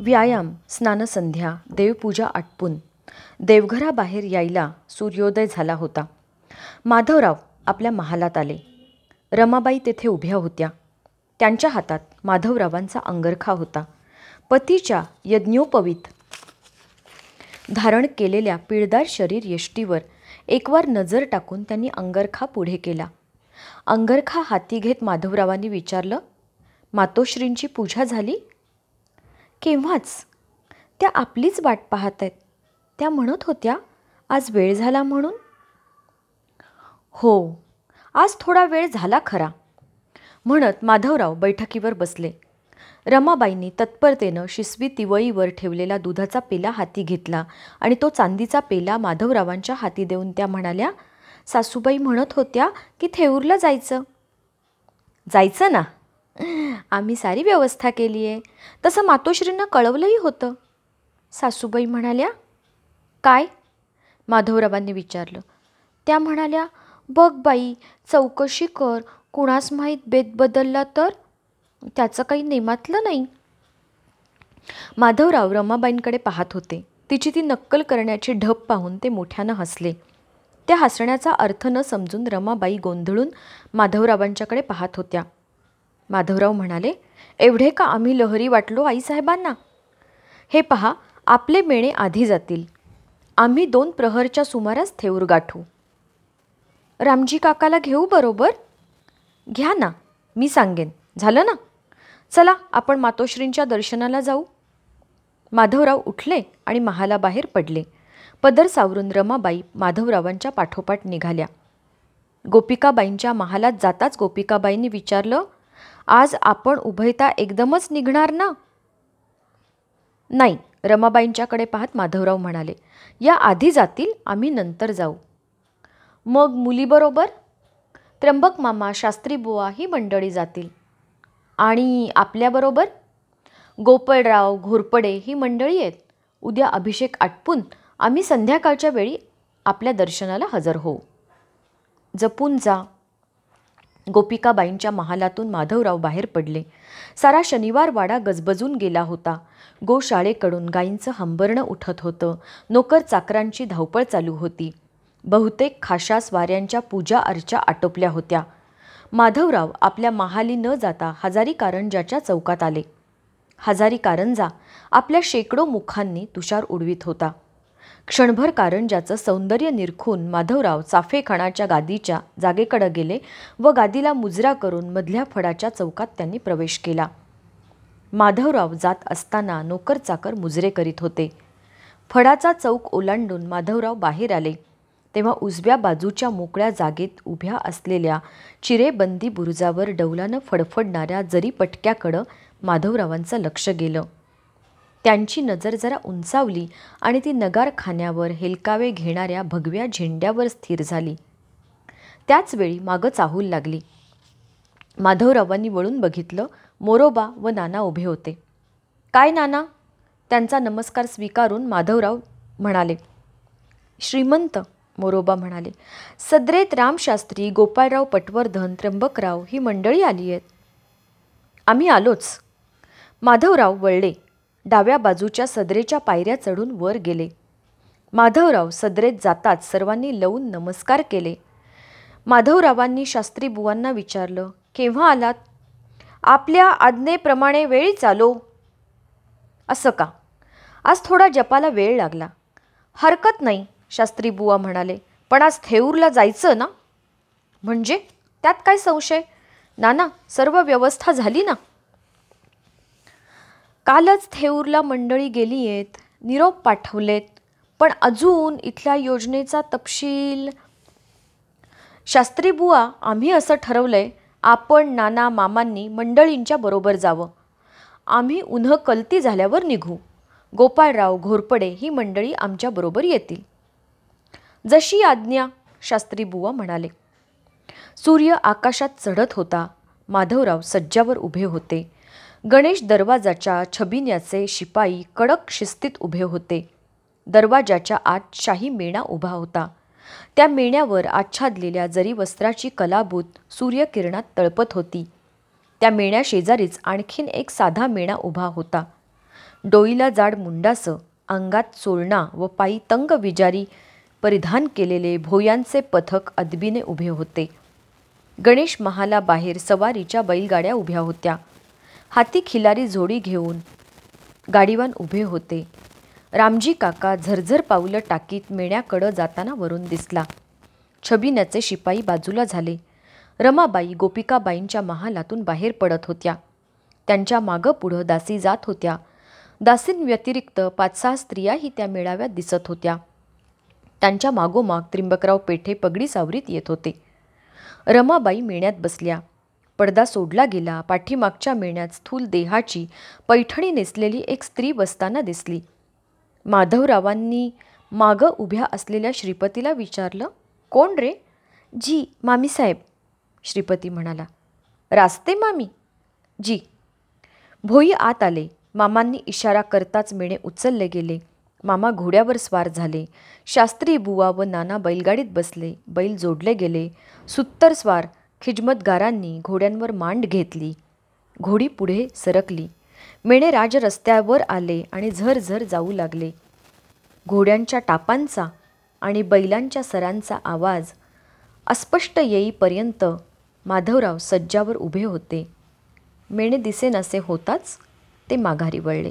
व्यायाम स्नानसंध्या देवपूजा आटपून. देवघराबाहेर यायला सूर्योदय झाला होता. माधवराव आपल्या महालात आले. रमाबाई तेथे उभ्या होत्या. त्यांच्या हातात माधवरावांचा अंगरखा होता. पतीच्या यज्ञोपवीत धारण केलेल्या पिळदार शरीर यष्टीवर एकवार नजर टाकून त्यांनी अंगरखा पुढे केला. अंगरखा हाती घेत माधवरावांनी विचारलं मातोश्रींची पूजा झाली? केव्हाच? त्या आपलीच वाट पाहत आहेत. त्या म्हणत होत्या आज वेळ झाला म्हणून? हो आज थोडा वेळ झाला खरा. म्हणत माधवराव बैठकीवर बसले. रमाबाईंनी तत्परतेनं शिसवी तिवळीवर ठेवलेला दुधाचा पेला हाती घेतला आणि तो चांदीचा पेला माधवरावांच्या हाती देऊन त्या म्हणाल्या सासूबाई म्हणत होत्या की थेऊरला जायचं. जायचं ना? आम्ही सारी व्यवस्था केली आहे. तसं मातोश्रींना कळवलंही होतं. सासूबाई म्हणाल्या काय? माधवरावांनी विचारलं. त्या म्हणाल्या बघ बाई चौकशी कर. कुणास माहीत बेत बदलला तर? त्याचं काही नेमातलं नाही. माधवराव रमाबाईंकडे पाहत होते. तिची ती नक्कल करण्याची ढप पाहून ते मोठ्यानं हसले. त्या हसण्याचा अर्थ न समजून रमाबाई गोंधळून माधवरावांच्याकडे पाहत होत्या. माधवराव म्हणाले एवढे का आम्ही लहरी वाटलो आईसाहेबांना? हे पहा आपले मेणे आधी जातील. आम्ही दोन प्रहरच्या सुमारास थेऊर गाठू. रामजी काकाला घेऊ बरोबर? घ्या ना मी सांगेन. झालं ना? चला आपण मातोश्रींच्या दर्शनाला जाऊ. माधवराव उठले आणि महालाबाहेर पडले. पदर सावरून रमाबाई माधवरावांच्या पाठोपाठ निघाल्या. गोपिकाबाईंच्या महालात जाताच गोपिकाबाईंनी विचारलं आज आपण उभयता एकदमच निघणार ना? नाही रमाबाईंच्याकडे पाहत माधवराव म्हणाले या आधी जातील आम्ही नंतर जाऊ. मग मुलीबरोबर? त्र्यंबक मामा शास्त्री बुवा ही मंडळी जातील. आणि आपल्याबरोबर? गोपळराव घोरपडे ही मंडळी आहेत. उद्या अभिषेक आटपून आम्ही संध्याकाळच्या वेळी आपल्या दर्शनाला हजर होऊ. जपून जा. गोपिकाबाईंच्या महालातून माधवराव बाहेर पडले. सारा शनिवार वाडा गजबजून गेला होता. गोशाळेकडून गायींचं हंबरणं उठत होतं. नोकर चाकरांची धावपळ चालू होती. बहुतेक खाशा स्वाऱ्यांच्या पूजा अर्चा आटोपल्या होत्या. माधवराव आपल्या महाली न जाता हजारी कारंजाच्या चौकात आले. हजारी कारंजा आपल्या शेकडो मुखांनी तुषार उडवीत होता. क्षणभर कारंजाचं सौंदर्य निरखून माधवराव चाफेखानाच्या गादीच्या जागेकडं गेले व गादीला मुजरा करून मधल्या फडाच्या चौकात त्यांनी प्रवेश केला. माधवराव जात असताना नोकर चाकर मुजरे करीत होते. फडाचा चौक ओलांडून माधवराव बाहेर आले. तेव्हा उजव्या बाजूच्या मोकळ्या जागेत उभ्या असलेल्या चिरेबंदी बुरुजावर डौलानं फडफडणाऱ्या जरी पटक्याकडं माधवरावांचं लक्ष गेलं. त्यांची नजर जरा उंचावली आणि ती नगारखान्यावर हेलकावे घेणाऱ्या भगव्या झेंड्यावर स्थिर झाली. त्याचवेळी मागं चाहूल लागली. माधवरावांनी वळून बघितलं मोरोबा व नाना उभे होते. काय नाना? त्यांचा नमस्कार स्वीकारून माधवराव म्हणाले. श्रीमंत मोरोबा म्हणाले. सद्रेत रामशास्त्री गोपाळराव पटवर्धन त्र्यंबकराव ही मंडळी आली आहेत. आम्ही आलोच. माधवराव वळले. डाव्या बाजूच्या सदरेच्या पायऱ्या चढून वर गेले. माधवराव सदरेत जाताच सर्वांनी लवून नमस्कार केले. माधवरावांनी शास्त्री बुवांना विचारलं केव्हा आलात? आपल्या आज्ञेप्रमाणे वेळी चालो. असं का? आज थोडा जपाला वेळ लागला. हरकत नाही शास्त्री बुवा म्हणाले. पण आज थेऊरला जायचं ना? म्हणजे? त्यात काय संशय? नाना सर्व व्यवस्था झाली ना? कालच थेऊरला मंडळी गेली आहेत निरोप पाठवलेत. पण अजून इथल्या योजनेचा तपशील शास्त्री बुवा आम्ही असं ठरवलंय आपण नाना मामांनी मंडळींच्या बरोबर जावं. आम्ही उन्ह कलती झाल्यावर निघू. गोपाळराव घोरपडे ही मंडळी आमच्याबरोबर येतील. जशी आज्ञा शास्त्री बुवा म्हणाले. सूर्य आकाशात चढत होता. माधवराव सज्जावर उभे होते. गणेश दरवाजाच्या छबिन्याचे शिपाई कडक शिस्तीत उभे होते. दरवाजाच्या आत शाही मेणा उभा होता. त्या मेण्यावर आच्छादलेल्या जरी वस्त्राची कलाभूत सूर्यकिरणात तळपत होती. त्या मेण्याशेजारीच आणखीन एक साधा मेणा उभा होता. डोईला जाड मुंडासं अंगात चोळणा व पायी तंग विजारी परिधान केलेले भोयांचे पथक अदबीने उभे होते. गणेश महाला बाहेर सवारीच्या बैलगाड्या उभ्या होत्या. हाती खिलारी जोडी घेऊन गाडीवान उभे होते. रामजी काका झरझर पावलं टाकीत मेण्याकडं जाताना वरून दिसला. छबिन्याचे शिपाई बाजूला झाले. रमाबाई गोपिकाबाईंच्या महालातून बाहेर पडत होत्या. त्यांच्या मागं पुढं दासी जात होत्या. दासींव्यतिरिक्त पाच सहा स्त्रियाही त्या मेळाव्यात दिसत होत्या. त्यांच्या मागोमाग त्रिंबकराव पेठे पगडी सावरीत येत होते. रमाबाई मेण्यात बसल्या. पडदा सोडला गेला. पाठीमागच्या मेण्यात स्थूल देहाची पैठणी नेसलेली एक स्त्री बसताना दिसली. माधवरावांनी मागं उभ्या असलेल्या श्रीपतीला विचारलं कोण रे? जी मामीसाहेब श्रीपती म्हणाला. रास्ते मामी? जी. भोई आत आले. मामांनी इशारा करताच मेणे उचलले गेले. मामा घोड्यावर स्वार झाले. शास्त्री बुवा व नाना बैलगाडीत बसले. बैल जोडले गेले. सुत्तर स्वार खिजमतगारांनी घोड्यांवर मांड घेतली. घोडी पुढे सरकली. मेणे राज रस्त्यावर आले आणि झरझर जाऊ लागले. घोड्यांच्या टापांचा आणि बैलांच्या सरांचा आवाज अस्पष्ट येईपर्यंत माधवराव सज्जावर उभे होते. मेणे दिसेनासे होताच ते माघारी वळले.